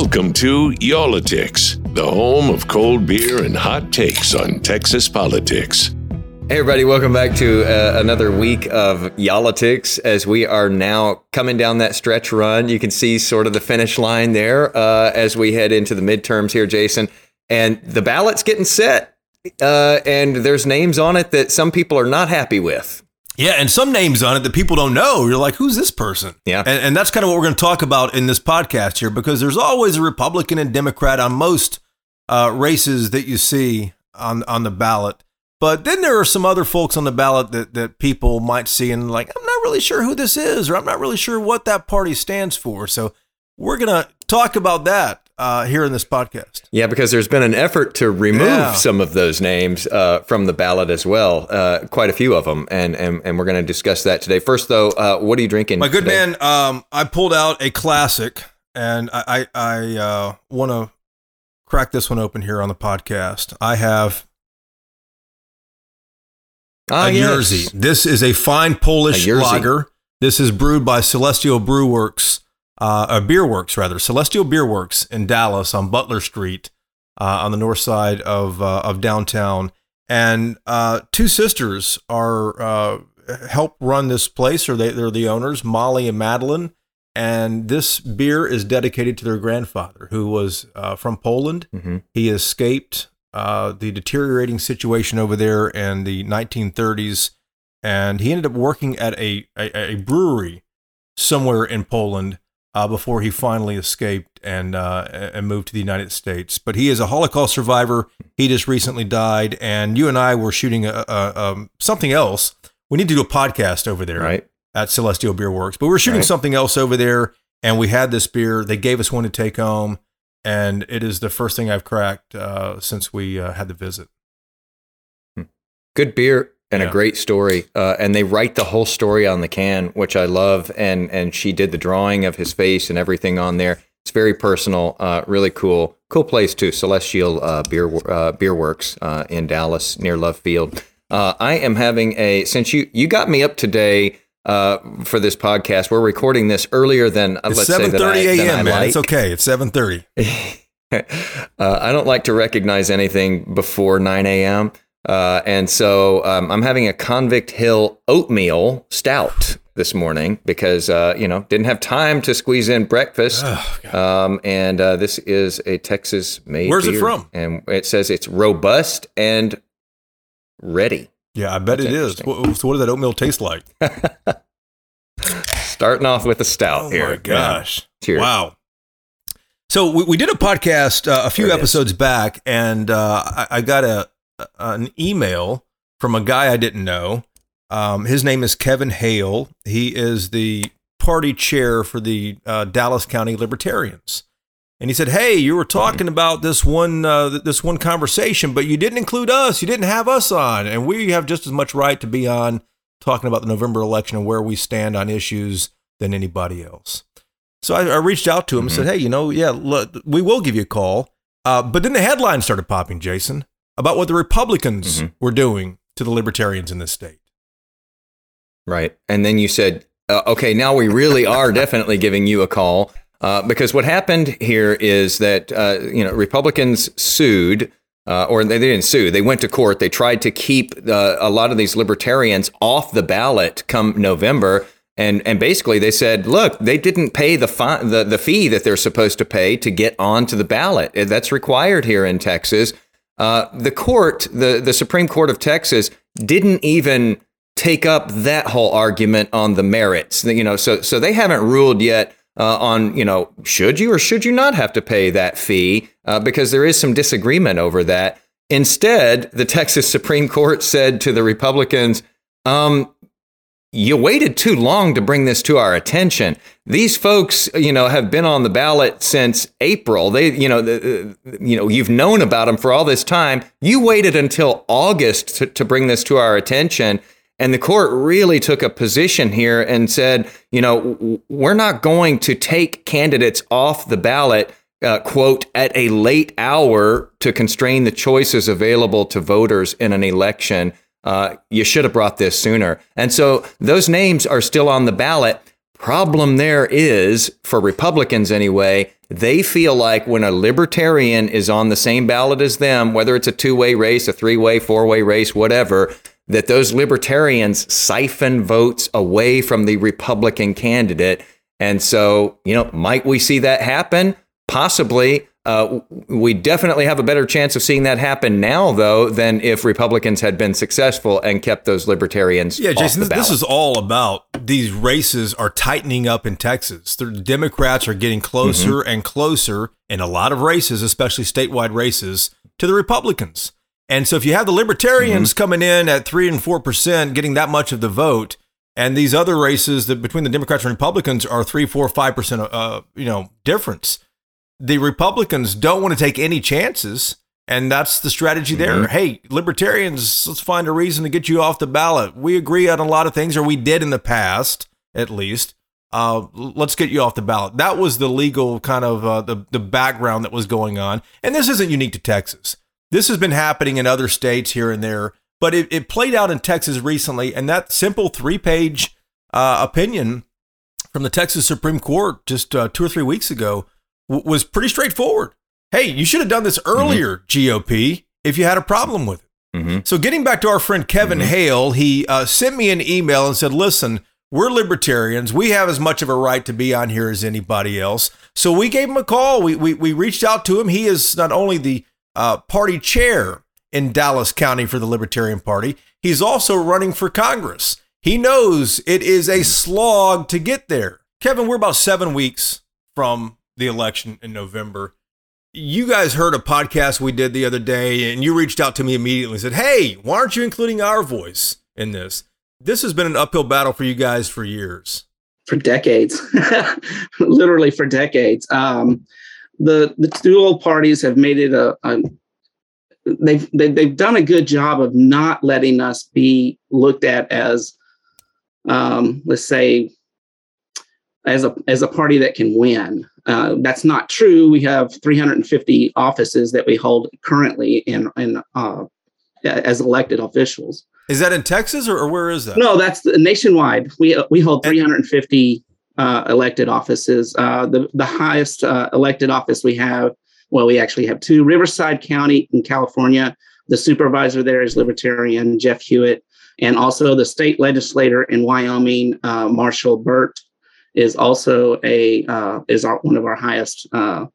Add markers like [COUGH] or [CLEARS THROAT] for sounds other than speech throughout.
Welcome to Y'all-itics, the home of cold beer and hot takes on Texas politics. Hey, everybody, welcome back to uh, another week of Y'all-itics as we are now coming down that stretch run. You can see sort of the finish line there uh, as we head into the midterms here, Jason. And the ballot's getting set, uh, and there's names on it that some people are not happy with. Yeah, and some names on it that people don't know. You're like, who's this person? Yeah. And, and that's kind of what we're going to talk about in this podcast here because there's always a Republican and Democrat on most uh, races that you see on, on the ballot. But then there are some other folks on the ballot that, that people might see and like, I'm not really sure who this is, or I'm not really sure what that party stands for. So we're going to talk about that uh, here in this podcast. Yeah, because there's been an effort to remove Yeah. some of those names uh, from the ballot as well, uh, quite a few of them, and and, and we're going to discuss that today. First, though, uh, what are you drinking? My good today? man, um, I pulled out a classic, and I I, I uh, want to crack this one open here on the podcast. I have Ah, a yes. Jersey. This is a fine Polish A lager. This is brewed by Celestial Brew Works, uh, uh, Beer Works rather, Celestial Beer Works in Dallas on Butler Street, uh, on the north side of uh, of downtown. And uh, two sisters are uh, help run this place, or they, they're the owners, Molly and Madeline. And this beer is dedicated to their grandfather, who was uh, from Poland. Mhm. He escaped uh, the deteriorating situation over there in the 1930s, and he ended up working at a, a, a brewery somewhere in Poland uh, before he finally escaped and uh, and moved to the United States. But he is a Holocaust survivor. He just recently died, and you and I were shooting a, a, um, something else. We need to do a podcast over there Right. at Celestial Beer Works. But we were shooting Right. something else over there, and we had this beer. They gave us one to take home, and it is the first thing I've cracked uh, since we uh, had the visit. good beer and Yeah. a great story. Uh, and they write the whole story on the can, which I love. And and she did the drawing of his face and everything on there. It's very personal, uh, really cool, cool place too. Celestial uh, Beer uh, Beer Works uh, in Dallas near Love Field. Uh, I am having a since you you got me up today. Uh, for this podcast, we're recording this earlier than It's let's say seven that I, thirty than I a.m. Man, like. it's okay. It's seven thirty. [LAUGHS] uh, I don't like to recognize anything before 9 a.m. Uh, and so um, I'm having a Convict Hill oatmeal stout this morning because, uh, you know, didn't have time to squeeze in breakfast. um, and uh, this is a Texas made Where's it from? And it says it's robust and ready. Yeah, I bet That's it is. What, so, what does that oatmeal taste like? [LAUGHS] Starting off with a stout Oh here. my gosh! Cheers. Wow. So we, we did a podcast uh, a few it is. episodes back, and uh, I, I got a an email from a guy I didn't know. Um, his name is Kevin Hale. He is the party chair for the uh, Dallas County Libertarians. And he said, "Hey, you were talking about this one uh, th- this one conversation, but you didn't include us. You didn't have us on, and we have just as much right to be on talking about the November election and where we stand on issues than anybody else." So I, I reached out to him and said, "Hey, you know, yeah, look, we will give you a call." Uh, but then the headlines started popping, Jason, about what the Republicans Mhm. were doing to the libertarians in this state. Right. And then you said, uh, okay, now we really are definitely giving you a call. Uh, because what happened here is that, uh, you know, Republicans sued, uh, or they, they didn't sue, they went to court. They tried to keep uh, a lot of these libertarians off the ballot come November. And, and basically they said, look, they didn't pay the, fi- the, the fee that they're supposed to pay to get onto the ballot. That's required here in Texas. Uh, the court, the, the Supreme Court of Texas, didn't even take up that whole argument on the merits. You know, so so they haven't ruled yet uh, on you know should you or should you not have to pay that fee uh, because there is some disagreement over that. Instead, the Texas Supreme Court said to the Republicans, um, you waited too long to bring this to our attention. These folks, you know, have been on the ballot since April. They, you know, the, you know, you've known about them for all this time. You waited until August to, to bring this to our attention. And the court really took a position here and said, you know, we're not going to take candidates off the ballot, uh, quote, at a late hour to constrain the choices available to voters in an election. Uh, you should have brought this sooner. And so those names are still on the ballot. problem there is for Republicans anyway, they feel like when a libertarian is on the same ballot as them, whether it's a two way race, a three way, four way race, whatever, that those libertarians siphon votes away from the Republican candidate. And so, you know, might we see that happen? Possibly. Uh, we definitely have a better chance of seeing that happen now, though, than if Republicans had been successful and kept those libertarians. Yeah, Jason, this, this, is all about these races are tightening up in Texas. The Democrats are getting closer mm-hmm. and closer in a lot of races, especially statewide races, to the Republicans. And so if you have the libertarians mm-hmm. coming in at three and four percent, getting that much of the vote, and these other races that between the Democrats and Republicans are three, four, five percent, uh, you know, difference the Republicans don't want to take any chances. And that's the strategy there. Mm-hmm. Hey, libertarians, let's find a reason to get you off the ballot. We agree on a lot of things, or we did in the past, at least. Uh, let's get you off the ballot. That was the legal kind of uh, the the background that was going on. And this isn't unique to Texas. This has been happening in other states here and there, but it, it played out in Texas recently. And that simple three page uh, opinion from the Texas Supreme Court just uh, two or three weeks ago w- was pretty straightforward. Hey, you should have done this mm-hmm. earlier, mm-hmm. GOP, if you had a problem with it. Mm-hmm. So, getting back to our friend Kevin mm-hmm. Hale, he uh, sent me an email and said, Listen, we're libertarians. We have as much of a right to be on here as anybody else. So, we gave him a call. We, we, we reached out to him. He is not only the uh, party chair in Dallas County for the Libertarian Party, he's also running for Congress. He knows it is a slog to get there. Kevin, we're about seven weeks from the election in November. You guys heard a podcast we did the other day, and you reached out to me immediately and said, Hey, why aren't you including our voice in this? This has been an uphill battle for you guys for years. For decades, [LAUGHS] literally for decades. Um, the the dual parties have made it a, a they've they, have they have done a good job of not letting us be looked at as um, let's say as a as a party that can win. Uh, that's not true. We have 350 offices that we hold currently in in uh, as elected officials. Is that in Texas or, or where is that? No, that's nationwide. We we hold 350 uh, elected offices. Uh, the the highest uh, elected office we have, well, we actually have two: Riverside County in California. The supervisor there is Libertarian Jeff Hewitt, and also the state legislator in Wyoming, uh, Marshall Burt is also a uh, is our, one of our highest uh,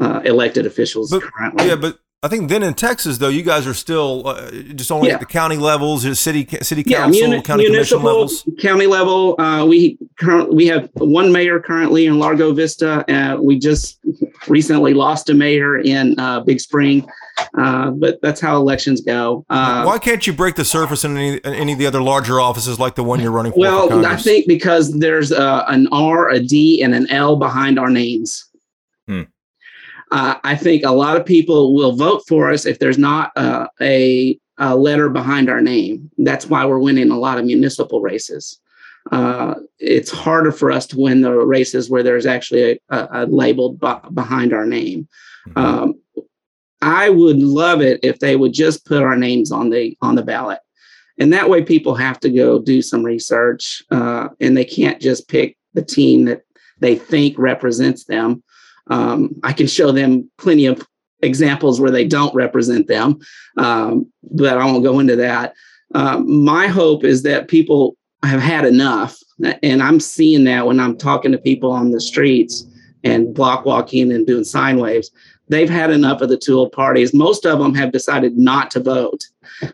uh, elected officials but, currently. Yeah, but I think then in Texas though, you guys are still uh, just only yeah. at the county levels, city city council, yeah, muni- county commission levels. County level, uh, we currently we have one mayor currently in Lago Vista. Uh, we just recently lost a mayor in Big Spring. Uh, but that's how elections go. Uh, Why can't you break the surface in any, any of the other larger offices like the one you're running for? Well, for I think because there's uh, an R, a D, and an L behind our names. Hmm. Uh, I think a lot of people will vote for us if there's not uh, a, a, letter behind our name. That's why we're winning a lot of municipal races. Uh, it's harder for us to win the races where there's actually a, a, a label b- behind our name. Mm-hmm. Um, I would love it if they would just put our names on the on the ballot, and that way people have to go do some research, uh, and they can't just pick the team that they think represents them. Um, I can show them plenty of examples where they don't represent them, um, but I won't go into that. Uh, my hope is that people have had enough, and I'm seeing that when I'm talking to people on the streets and block walking and doing sign waves they've had enough of the tool parties. Most of them have decided not to vote,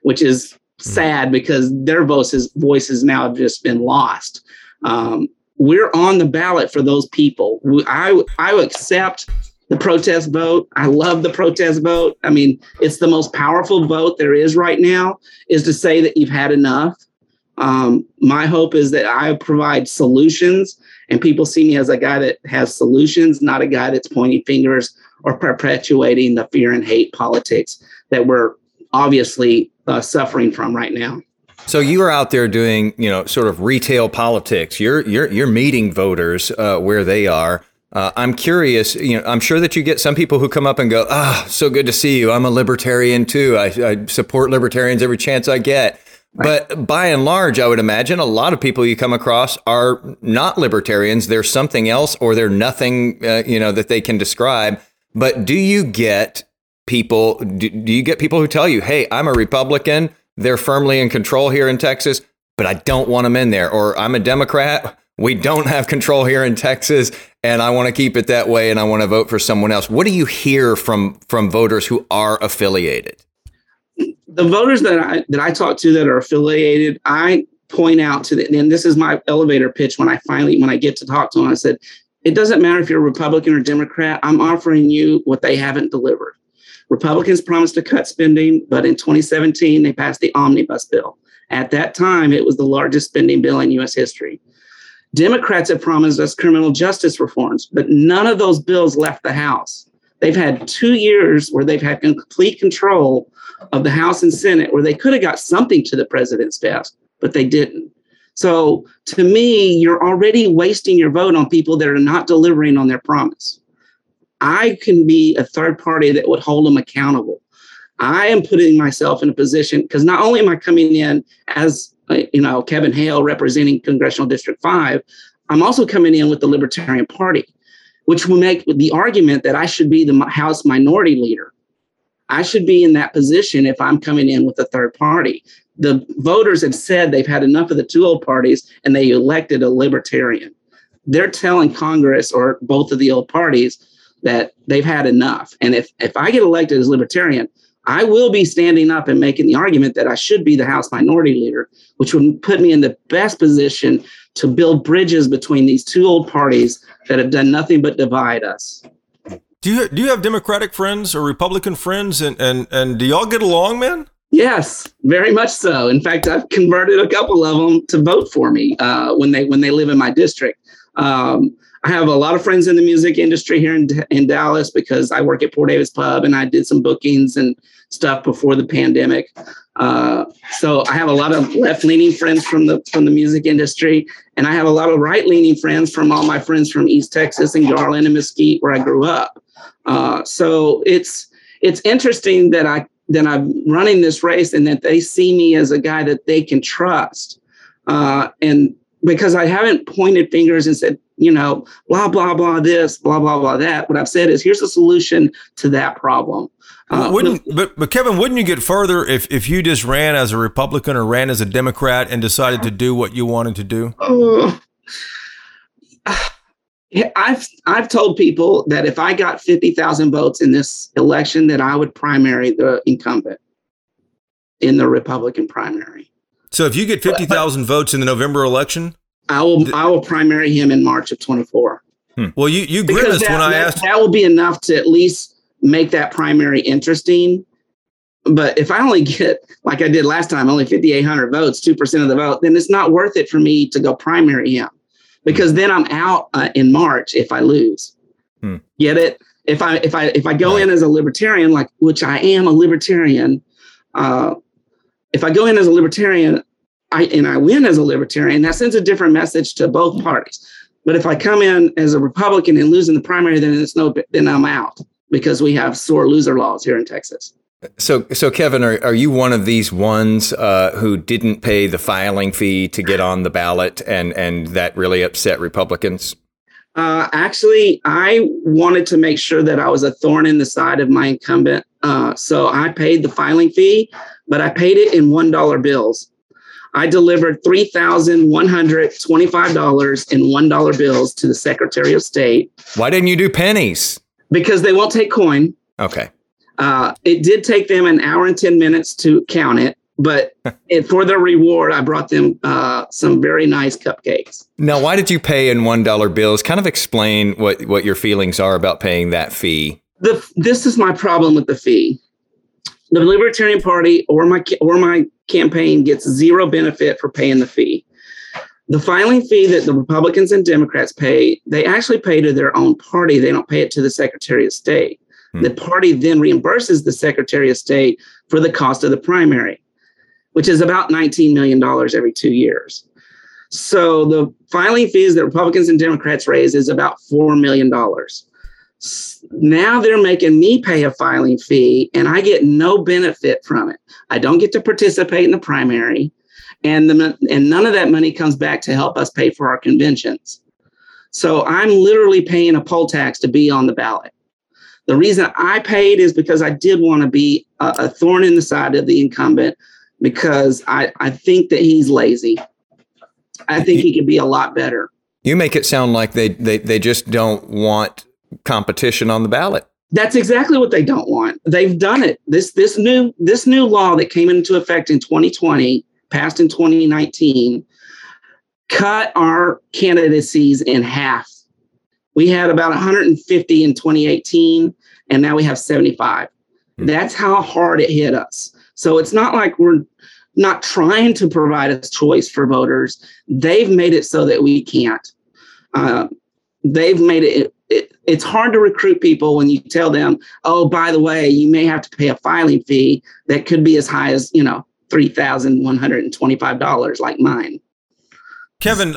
which is sad because their voices voices now have just been lost. Um, we're on the ballot for those people. I I accept the protest vote. I love the protest vote. I mean, it's the most powerful vote there is right now. Is to say that you've had enough. Um, my hope is that I provide solutions, and people see me as a guy that has solutions, not a guy that's pointing fingers or perpetuating the fear and hate politics that we're obviously uh, suffering from right now. So you are out there doing, you know, sort of retail politics. You're you're you're meeting voters uh, where they are. Uh, I'm curious. You know, I'm sure that you get some people who come up and go, "Ah, so good to see you. I'm a libertarian too. I, I support libertarians every chance I get." But by and large, I would imagine a lot of people you come across are not libertarians. They're something else, or they're nothing, uh, you know, that they can describe. But do you get people? Do, do you get people who tell you, "Hey, I'm a Republican. They're firmly in control here in Texas, but I don't want them in there," or "I'm a Democrat. We don't have control here in Texas, and I want to keep it that way, and I want to vote for someone else." What do you hear from from voters who are affiliated? the voters that I that I talk to that are affiliated, I point out to them, and this is my elevator pitch when I finally when I get to talk to them. I said, it doesn't matter if you're a Republican or Democrat. I'm offering you what they haven't delivered. Republicans promised to cut spending, but in 2017 they passed the omnibus bill. At that time, it was the largest spending bill in U.S. history. Democrats have promised us criminal justice reforms, but none of those bills left the House. They've had two years where they've had complete control of the House and Senate where they could have got something to the president's desk, but they didn't. So to me, you're already wasting your vote on people that are not delivering on their promise. I can be a third party that would hold them accountable. I am putting myself in a position because not only am I coming in as uh, you know Kevin Hale representing Congressional District Five, I'm also coming in with the Libertarian Party, which will make the argument that I should be the House Minority Leader. I should be in that position if I'm coming in with a third party. The voters have said they've had enough of the two old parties and they elected a libertarian. They're telling Congress or both of the old parties that they've had enough. And if, if I get elected as libertarian, I will be standing up and making the argument that I should be the House minority leader, which would put me in the best position to build bridges between these two old parties that have done nothing but divide us. Do you do you have Democratic friends or Republican friends, and and and do y'all get along, man? Yes, very much so. In fact, I've converted a couple of them to vote for me uh, when they when they live in my district. Um, I have a lot of friends in the music industry here in, in Dallas because I work at Poor David's Pub and I did some bookings and stuff before the pandemic. Uh, so I have a lot of left leaning friends from the from the music industry, and I have a lot of right leaning friends from all my friends from East Texas and Garland and Mesquite, where I grew up. Uh, so it's it's interesting that I that I'm running this race and that they see me as a guy that they can trust. Uh, and because I haven't pointed fingers and said, you know, blah, blah, blah, this, blah, blah, blah, that. What I've said is here's a solution to that problem. Uh, wouldn't, but, but Kevin, wouldn't you get further if, if you just ran as a Republican or ran as a Democrat and decided to do what you wanted to do? Uh, [SIGHS] I've I've told people that if I got fifty thousand votes in this election, that I would primary the incumbent in the Republican primary. So if you get fifty thousand votes in the November election, I will th- I will primary him in March of twenty four. Hmm. Well, you you grimaced that, when I that, asked. That will be enough to at least make that primary interesting. But if I only get like I did last time, only fifty eight hundred votes, two percent of the vote, then it's not worth it for me to go primary him because then I'm out uh, in March if I lose. Hmm. Get it? If I if I if I go right. in as a libertarian, like which I am a libertarian, uh, if I go in as a libertarian, I and I win as a libertarian, that sends a different message to both parties. But if I come in as a Republican and lose in the primary, then it's no then I'm out because we have sore loser laws here in Texas. So, so Kevin, are, are you one of these ones uh, who didn't pay the filing fee to get on the ballot, and and that really upset Republicans? Uh, actually, I wanted to make sure that I was a thorn in the side of my incumbent, uh, so I paid the filing fee, but I paid it in one dollar bills. I delivered three thousand one hundred twenty-five dollars in one dollar bills to the Secretary of State. Why didn't you do pennies? Because they won't take coin. Okay. Uh, it did take them an hour and 10 minutes to count it, but [LAUGHS] it, for their reward, I brought them uh, some very nice cupcakes. Now, why did you pay in $1 bills? Kind of explain what, what your feelings are about paying that fee. The, this is my problem with the fee. The Libertarian Party or my or my campaign gets zero benefit for paying the fee. The filing fee that the Republicans and Democrats pay, they actually pay to their own party. They don't pay it to the Secretary of State. Hmm. The party then reimburses the Secretary of State for the cost of the primary, which is about $19 million every two years. So the filing fees that Republicans and Democrats raise is about $4 million. Now they're making me pay a filing fee and I get no benefit from it. I don't get to participate in the primary. and the and none of that money comes back to help us pay for our conventions. So I'm literally paying a poll tax to be on the ballot. The reason I paid is because I did want to be a, a thorn in the side of the incumbent because I, I think that he's lazy. I think he could be a lot better. You make it sound like they, they, they just don't want competition on the ballot. That's exactly what they don't want. They've done it. This this new this new law that came into effect in 2020, passed in 2019, cut our candidacies in half. We had about 150 in 2018, and now we have 75. Hmm. That's how hard it hit us. So it's not like we're not trying to provide a choice for voters. They've made it so that we can't. Uh, they've made it, it, it's hard to recruit people when you tell them, oh, by the way, you may have to pay a filing fee that could be as high as, you know, $3,125 like mine. Kevin,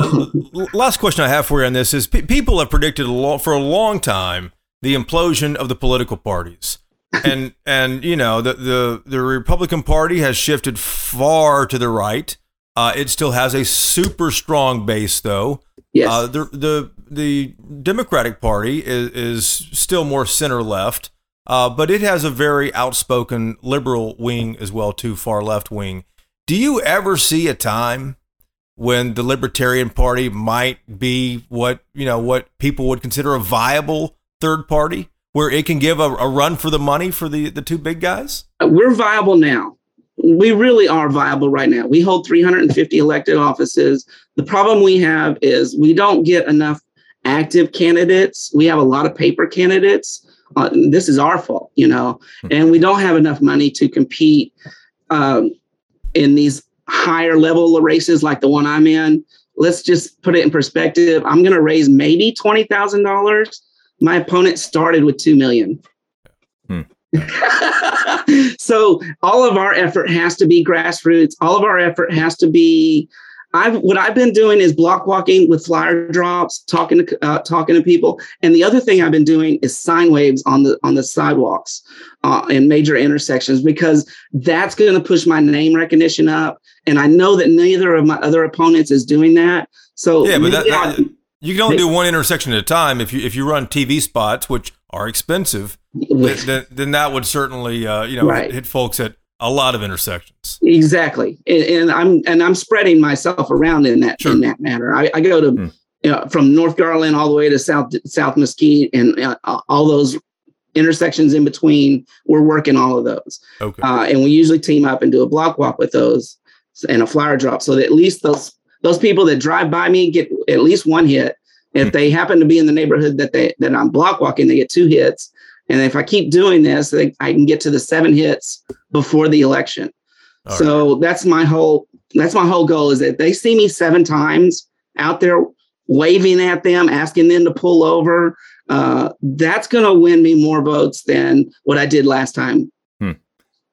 last question I have for you on this is people have predicted a lo- for a long time the implosion of the political parties. [LAUGHS] and and you know the, the the Republican Party has shifted far to the right. Uh, it still has a super strong base, though. Yes. Uh, the the the Democratic Party is is still more center left, uh, but it has a very outspoken liberal wing as well, too, far left wing. Do you ever see a time when the Libertarian Party might be what you know what people would consider a viable third party, where it can give a, a run for the money for the the two big guys? We're viable now we really are viable right now. We hold 350 elected offices. The problem we have is we don't get enough active candidates. We have a lot of paper candidates. Uh, this is our fault, you know, hmm. and we don't have enough money to compete um, in these higher level races like the one I'm in. Let's just put it in perspective. I'm going to raise maybe twenty thousand dollars. My opponent started with two million. Hmm. [LAUGHS] so all of our effort has to be grassroots. All of our effort has to be. I've what I've been doing is block walking with flyer drops, talking to uh, talking to people, and the other thing I've been doing is sign waves on the on the sidewalks uh, in major intersections because that's going to push my name recognition up, and I know that neither of my other opponents is doing that. So yeah, but that, that, you can only do one intersection at a time if you if you run TV spots, which are expensive then, then, that would certainly uh, you know right. hit, hit, folks at a lot of intersections. Exactly, and, and, I'm and I'm spreading myself around in that sure. in that matter. I, I go to hmm. you know, from North Garland all the way to South South Mesquite and uh, all those intersections in between. We're working all of those, okay. uh, and we usually team up and do a block walk with those and a flyer drop, so that at least those those people that drive by me get at least one hit. If hmm. they happen to be in the neighborhood that they that I'm block walking, they get two hits. And if I keep doing this, I can get to the seven hits before the election. All so right. that's my whole that's my whole goal is that they see me seven times out there waving at them, asking them to pull over. Uh, that's going to win me more votes than what I did last time. Hmm.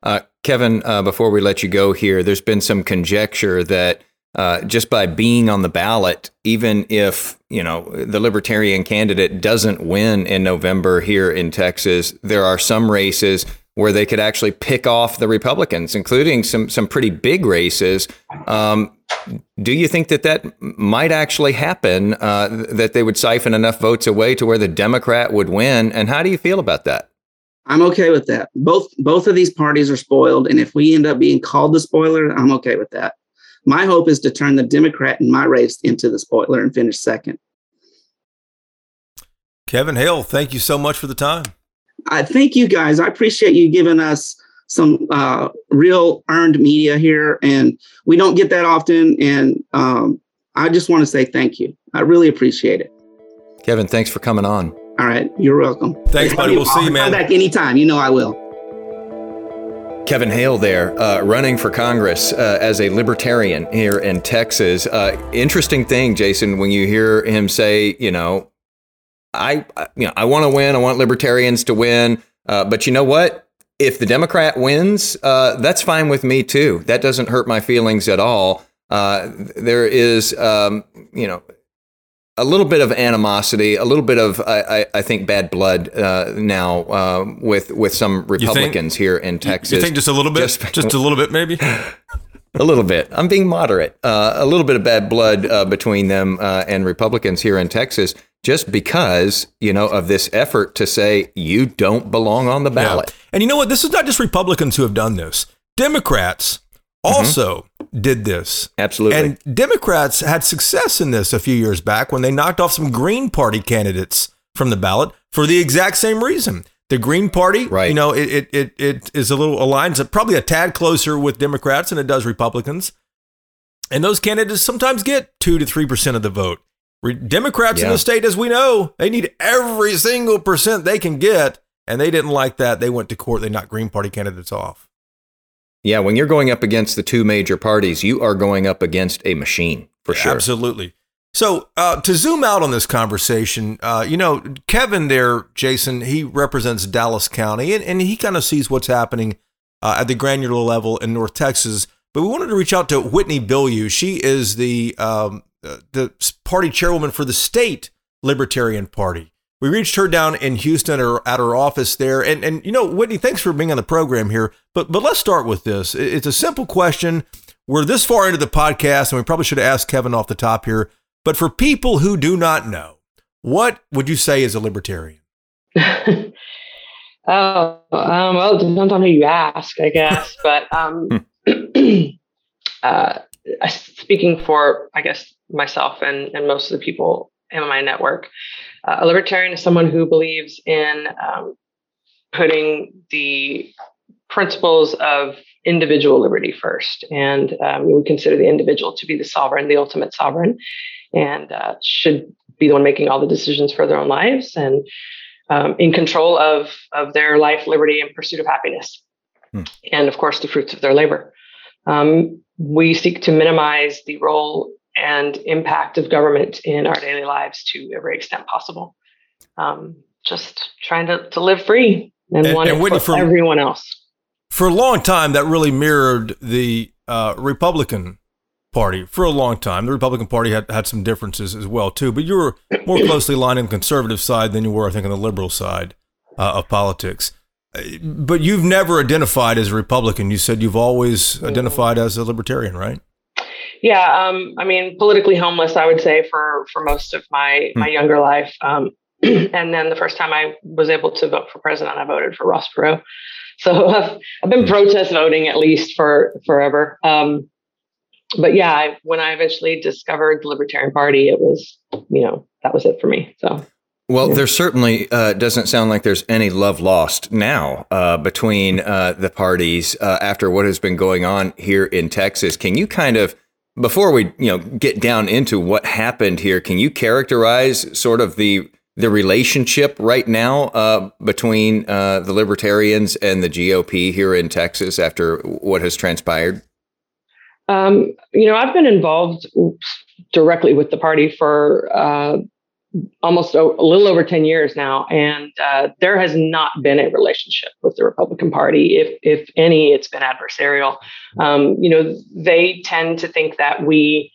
Uh, Kevin, uh, before we let you go here, there's been some conjecture that uh, just by being on the ballot, even if you know the Libertarian candidate doesn't win in November here in Texas, there are some races where they could actually pick off the Republicans, including some some pretty big races. Um, do you think that that might actually happen? Uh, that they would siphon enough votes away to where the Democrat would win? And how do you feel about that? I'm okay with that. Both both of these parties are spoiled, and if we end up being called the spoiler, I'm okay with that. My hope is to turn the Democrat in my race into the spoiler and finish second. Kevin Hale, thank you so much for the time. I thank you guys. I appreciate you giving us some uh, real earned media here, and we don't get that often. And um, I just want to say thank you. I really appreciate it. Kevin, thanks for coming on. All right, you're welcome. Thanks, buddy. We'll see you, man. Come back anytime. You know I will. Kevin Hale there, uh, running for Congress uh, as a libertarian here in Texas. Uh, interesting thing, Jason, when you hear him say, you know, I, you know, I want to win. I want libertarians to win. Uh, but you know what? If the Democrat wins, uh, that's fine with me too. That doesn't hurt my feelings at all. Uh, there is, um, you know, a little bit of animosity, a little bit of I, I think bad blood uh, now uh, with with some Republicans think, here in Texas. You think just a little bit, just, just a little bit, maybe. [LAUGHS] a little bit. I'm being moderate. Uh, a little bit of bad blood uh, between them uh, and Republicans here in Texas, just because you know of this effort to say you don't belong on the ballot. Yeah. And you know what? This is not just Republicans who have done this. Democrats also mm-hmm. Did this. Absolutely. And Democrats had success in this a few years back when they knocked off some Green Party candidates from the ballot for the exact same reason. The Green Party, right. you know, it, it, it, it is a little aligned, probably a tad closer with Democrats than it does Republicans. And those candidates sometimes get 2 to 3% of the vote. Democrats yeah. in the state, as we know, they need every single percent they can get. And they didn't like that. They went to court. They knocked Green Party candidates off. Yeah, when you're going up against the two major parties, you are going up against a machine for sure. Absolutely. So uh, to zoom out on this conversation, uh, you know, Kevin there, Jason, he represents Dallas County, and, and he kind of sees what's happening uh, at the granular level in North Texas. But we wanted to reach out to Whitney Bilyeu. She is the um, uh, the party chairwoman for the state Libertarian Party. We reached her down in Houston or at her office there. And, and, you know, Whitney, thanks for being on the program here. But, but let's start with this. It's a simple question. We're this far into the podcast, and we probably should have asked Kevin off the top here. But for people who do not know, what would you say is a libertarian? [LAUGHS] oh, um, well, it depends on who you ask, I guess. [LAUGHS] but um, [CLEARS THROAT] uh, speaking for, I guess, myself and, and most of the people in my network, uh, a libertarian is someone who believes in um, putting the principles of individual liberty first. And um, we consider the individual to be the sovereign, the ultimate sovereign, and uh, should be the one making all the decisions for their own lives and um, in control of, of their life, liberty, and pursuit of happiness. Hmm. And of course, the fruits of their labor. Um, we seek to minimize the role and impact of government in our daily lives to every extent possible. Um, just trying to, to live free and, and want and it for, for everyone else. For a long time, that really mirrored the uh, Republican Party for a long time. The Republican Party had, had some differences as well too, but you were more closely aligned on the conservative side than you were, I think, on the liberal side uh, of politics. But you've never identified as a Republican. You said you've always identified as a libertarian, right? Yeah, um, I mean, politically homeless, I would say for for most of my my hmm. younger life. Um, [CLEARS THROAT] and then the first time I was able to vote for president, I voted for Ross Perot. So [LAUGHS] I've, I've been hmm. protest voting at least for forever. Um, but yeah, I, when I eventually discovered the Libertarian Party, it was, you know, that was it for me. So. Well, yeah. there certainly uh, doesn't sound like there's any love lost now uh, between uh, the parties uh, after what has been going on here in Texas. Can you kind of before we you know get down into what happened here, can you characterize sort of the the relationship right now uh, between uh, the libertarians and the GOP here in Texas after what has transpired? Um, you know, I've been involved directly with the party for uh, almost a, a, little over 10 years now. And uh, there has not been a relationship with the Republican Party. If, if any, it's been adversarial. Um, you know, they tend to think that we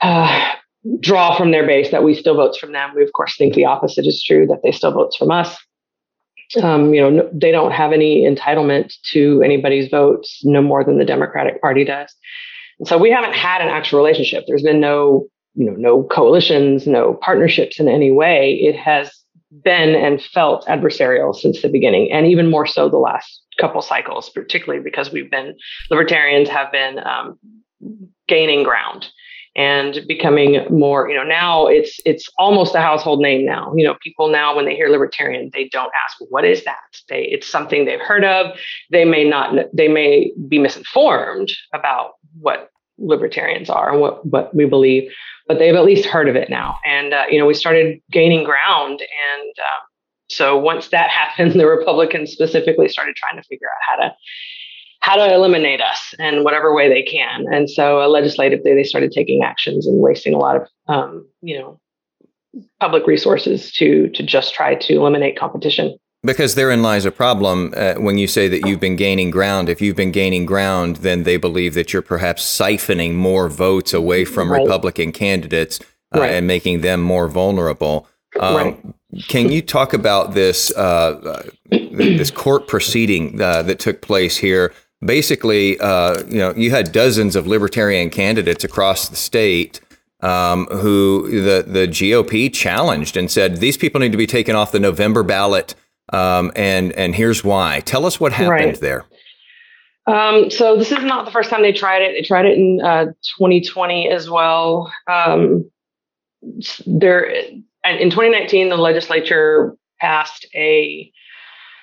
uh, draw from their base, that we still votes from them. We, of course, think the opposite is true, that they still votes from us. Um, you know, no, they don't have any entitlement to anybody's votes, no more than the Democratic Party does. So we haven't had an actual relationship. There's been no you know, no coalitions, no partnerships in any way. It has been and felt adversarial since the beginning, and even more so the last couple cycles, particularly because we've been libertarians have been um, gaining ground and becoming more. You know, now it's it's almost a household name now. You know, people now when they hear libertarian, they don't ask what is that. They it's something they've heard of. They may not. They may be misinformed about what libertarians are and what what we believe but they've at least heard of it now. And, uh, you know, we started gaining ground. And um, so once that [LAUGHS] happened, the Republicans specifically started trying to figure out how to how to eliminate us in whatever way they can. And so uh, legislatively, they started taking actions and wasting a lot of, um, you know, public resources to to just try to eliminate competition. Because therein lies a problem uh, when you say that you've been gaining ground. If you've been gaining ground, then they believe that you're perhaps siphoning more votes away from right. Republican candidates uh, right. and making them more vulnerable. Um, right. Can you talk about this uh, uh this court proceeding uh, that took place here basically, uh, you know, you had dozens of libertarian candidates across the state um, who the the GOP challenged and said these people need to be taken off the November ballot, um, and and here's why. Tell us what happened right. there. Um, so this is not the first time they tried it. They tried it in uh, 2020 as well. Um, there, in 2019, the legislature passed a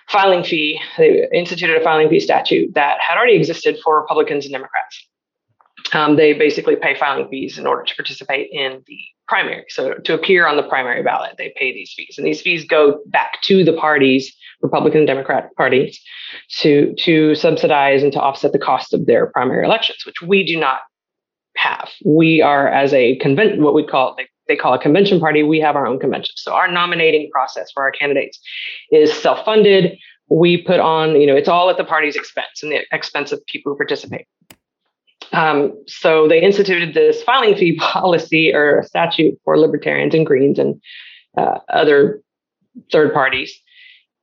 filing fee. They instituted a filing fee statute that had already existed for Republicans and Democrats. Um, they basically pay filing fees in order to participate in the primary. So to appear on the primary ballot, they pay these fees, and these fees go back to the parties, Republican and Democratic parties, to to subsidize and to offset the cost of their primary elections, which we do not have. We are as a convent, what we call they, they call a convention party. We have our own convention. So our nominating process for our candidates is self-funded. We put on, you know, it's all at the party's expense and the expense of people who participate. Um, so they instituted this filing fee [LAUGHS] policy or statute for libertarians and Greens and uh, other third parties,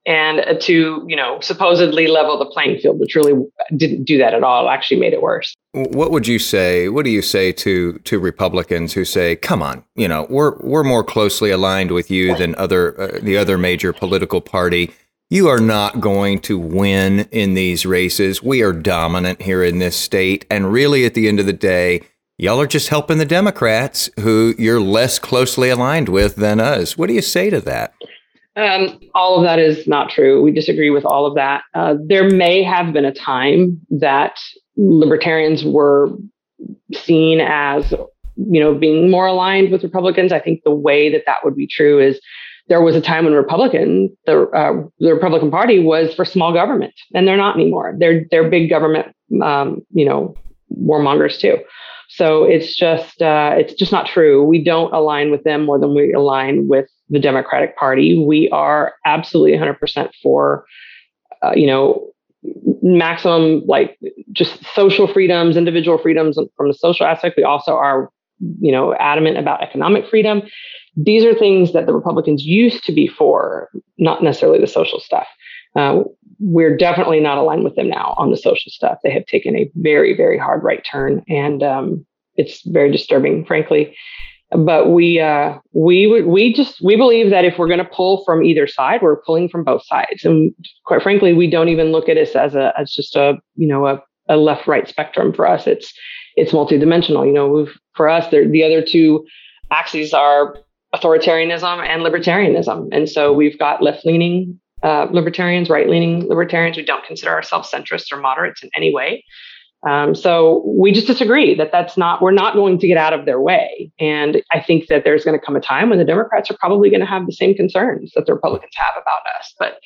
and to you know supposedly level the playing field, which really didn't do that at all. It actually made it worse. What would you say? What do you say to to Republicans who say, "Come on, you know, we're we're more closely aligned with you than other uh, the other major political party." You are not going to win in these races. We are dominant here in this state. And really, at the end of the day, y'all are just helping the Democrats who you're less closely aligned with than us. What do you say to that? Um, all of that is not true. We disagree with all of that. Uh, there may have been a time that libertarians were seen as, you know, being more aligned with Republicans. I think the way that that would be true is there was a time when Republican, the, uh, the Republican Party was for small government, and they're not anymore. They're they're big government, um, you know, warmongers too. So it's just uh, it's just not true. We don't align with them more than we align with the Democratic Party. We are absolutely 100% for, uh, you know, maximum like just social freedoms, individual freedoms from the social aspect. We also are, you know, adamant about economic freedom these are things that the Republicans used to be for, not necessarily the social stuff. Uh, we're definitely not aligned with them now on the social stuff. They have taken a very, very hard right turn, and um, it's very disturbing, frankly. But we uh, we would we just we believe that if we're going to pull from either side, we're pulling from both sides, and quite frankly, we don't even look at it as a as just a you know a, a left right spectrum. For us, it's it's multidimensional. You know, for us, the other two axes are authoritarianism and libertarianism. And so we've got left leaning uh, libertarians, right leaning libertarians. We don't consider ourselves centrists or moderates in any way. Um, so we just disagree that that's not, we're not going to get out of their way. And I think that there's going to come a time when the Democrats are probably going to have the same concerns that the Republicans have about us. But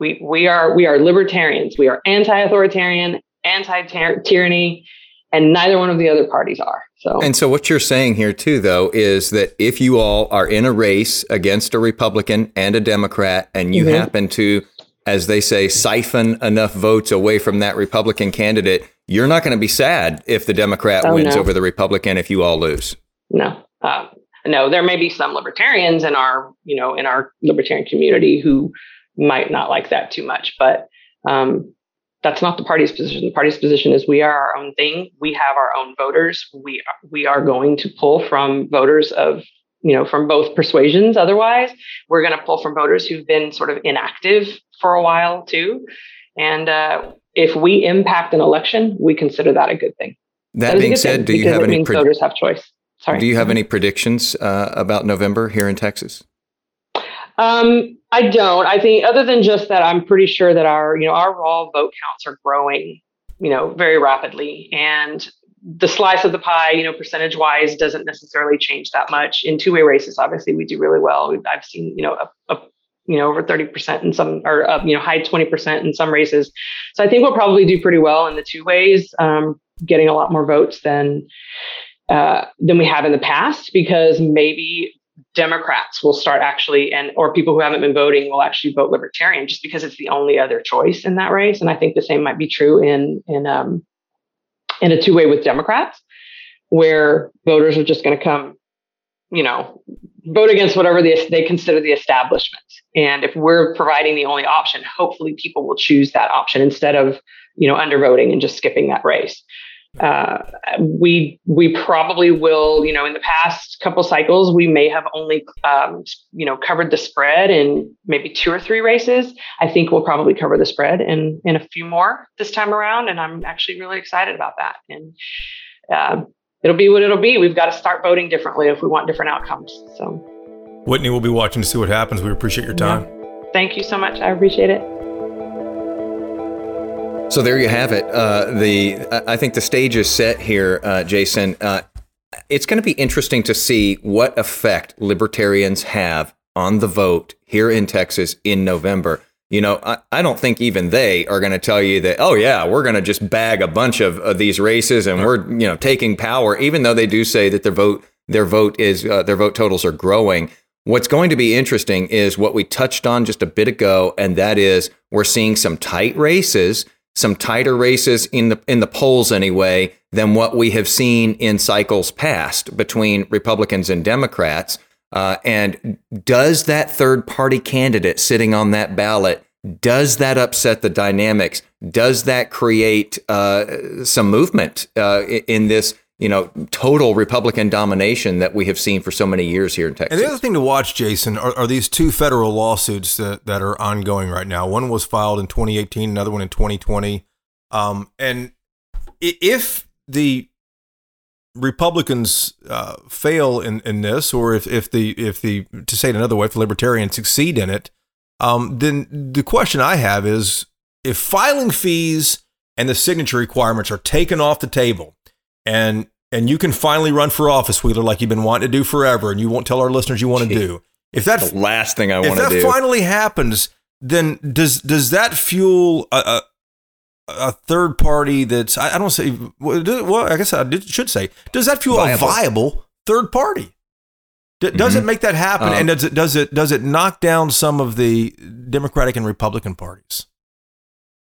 we, we are, we are libertarians. We are anti-authoritarian, anti-tyranny, and neither one of the other parties are. So And so what you're saying here too though is that if you all are in a race against a Republican and a Democrat and you mm-hmm. happen to as they say siphon enough votes away from that Republican candidate, you're not going to be sad if the Democrat oh, wins no. over the Republican if you all lose. No. Uh, no, there may be some libertarians in our, you know, in our libertarian community who might not like that too much, but um, that's not the party's position. The party's position is we are our own thing. We have our own voters. We are, we are going to pull from voters of you know from both persuasions. Otherwise, we're going to pull from voters who've been sort of inactive for a while too. And uh, if we impact an election, we consider that a good thing. That, that being said, do you have any pre- voters have choice? Sorry. Do you have any predictions uh, about November here in Texas? Um, I don't. I think other than just that, I'm pretty sure that our, you know, our raw vote counts are growing, you know, very rapidly. And the slice of the pie, you know, percentage wise doesn't necessarily change that much. In two way races, obviously we do really well. I've seen, you know, a, a you know, over 30% in some, or, uh, you know, high 20% in some races. So I think we'll probably do pretty well in the two ways, um, getting a lot more votes than, uh, than we have in the past, because maybe Democrats will start actually, and or people who haven't been voting will actually vote Libertarian just because it's the only other choice in that race. And I think the same might be true in in um, in a two way with Democrats, where voters are just going to come, you know, vote against whatever they they consider the establishment. And if we're providing the only option, hopefully people will choose that option instead of you know, undervoting and just skipping that race. Uh, we we probably will, you know, in the past couple cycles, we may have only, um, you know, covered the spread in maybe two or three races. I think we'll probably cover the spread in in a few more this time around, and I'm actually really excited about that. And uh, it'll be what it'll be. We've got to start voting differently if we want different outcomes. So, Whitney will be watching to see what happens. We appreciate your time. Yeah. Thank you so much. I appreciate it. So there you have it. Uh, the I think the stage is set here, uh, Jason. Uh, it's going to be interesting to see what effect libertarians have on the vote here in Texas in November. You know, I, I don't think even they are going to tell you that, oh, yeah, we're going to just bag a bunch of, of, these races and we're, you know, taking power, even though they do say that their vote, their vote is, uh, their vote totals are growing. What's going to be interesting is what we touched on just a bit ago, and that is we're seeing some tight races some tighter races in the in the polls anyway than what we have seen in cycles past between Republicans and Democrats. Uh, and does that third party candidate sitting on that ballot does that upset the dynamics? Does that create uh, some movement uh, in this you know, total Republican domination that we have seen for so many years here in Texas. And the other thing to watch, Jason, are, are, these two federal lawsuits that, that are ongoing right now. One was filed in 2018, another one in 2020. Um, and if the Republicans uh, fail in, in this, or if, if the if the to say it another way, if the Libertarians succeed in it, um, then the question I have is if filing fees and the signature requirements are taken off the table and and you can finally run for office, Wheeler, like you've been wanting to do forever, and you won't tell our listeners you want to do. If that's the last thing I want to do, if that finally happens, then does does that fuel a, a, a third party that's I, I don't say well, I guess I did, should say does that fuel viable. a viable third party? D- does mm-hmm. it make that happen, um, and does it does it does it knock down some of the Democratic and Republican parties?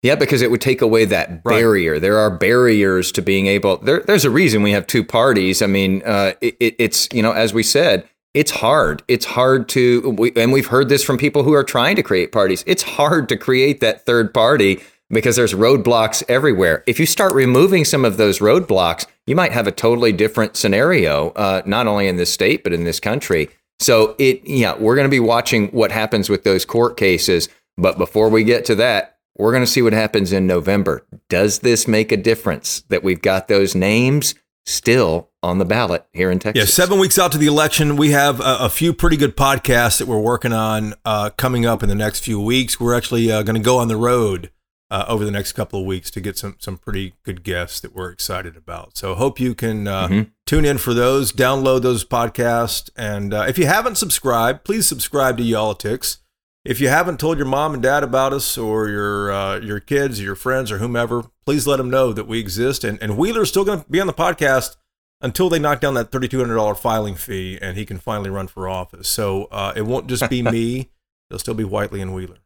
Yeah, because it would take away that barrier. Right. There are barriers to being able. There, there's a reason we have two parties. I mean, uh, it, it's you know, as we said, it's hard. It's hard to, we, and we've heard this from people who are trying to create parties. It's hard to create that third party because there's roadblocks everywhere. If you start removing some of those roadblocks, you might have a totally different scenario, uh, not only in this state but in this country. So it, yeah, we're going to be watching what happens with those court cases. But before we get to that, we're going to see what happens in November. Does this make a difference that we've got those names still on the ballot here in Texas? Yeah, seven weeks out to the election, we have a, a few pretty good podcasts that we're working on uh, coming up in the next few weeks. We're actually uh, going to go on the road uh, over the next couple of weeks to get some some pretty good guests that we're excited about. So hope you can uh, mm-hmm. tune in for those, download those podcasts, and uh, if you haven't subscribed, please subscribe to Y'all-itics if you haven't told your mom and dad about us or your uh, your kids or your friends or whomever, please let them know that we exist. And, and Wheeler's still going to be on the podcast until they knock down that $3,200 filing fee and he can finally run for office. So uh, it won't just be [LAUGHS] me, it'll still be Whitely and Wheeler.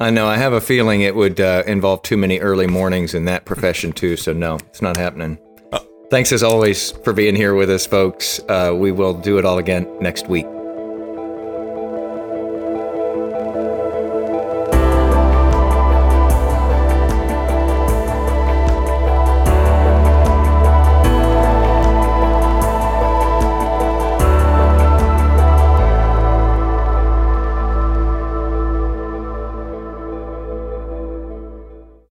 I know. I have a feeling it would uh, involve too many early mornings in that profession, too. So, no, it's not happening. Uh, Thanks as always for being here with us, folks. Uh, we will do it all again next week.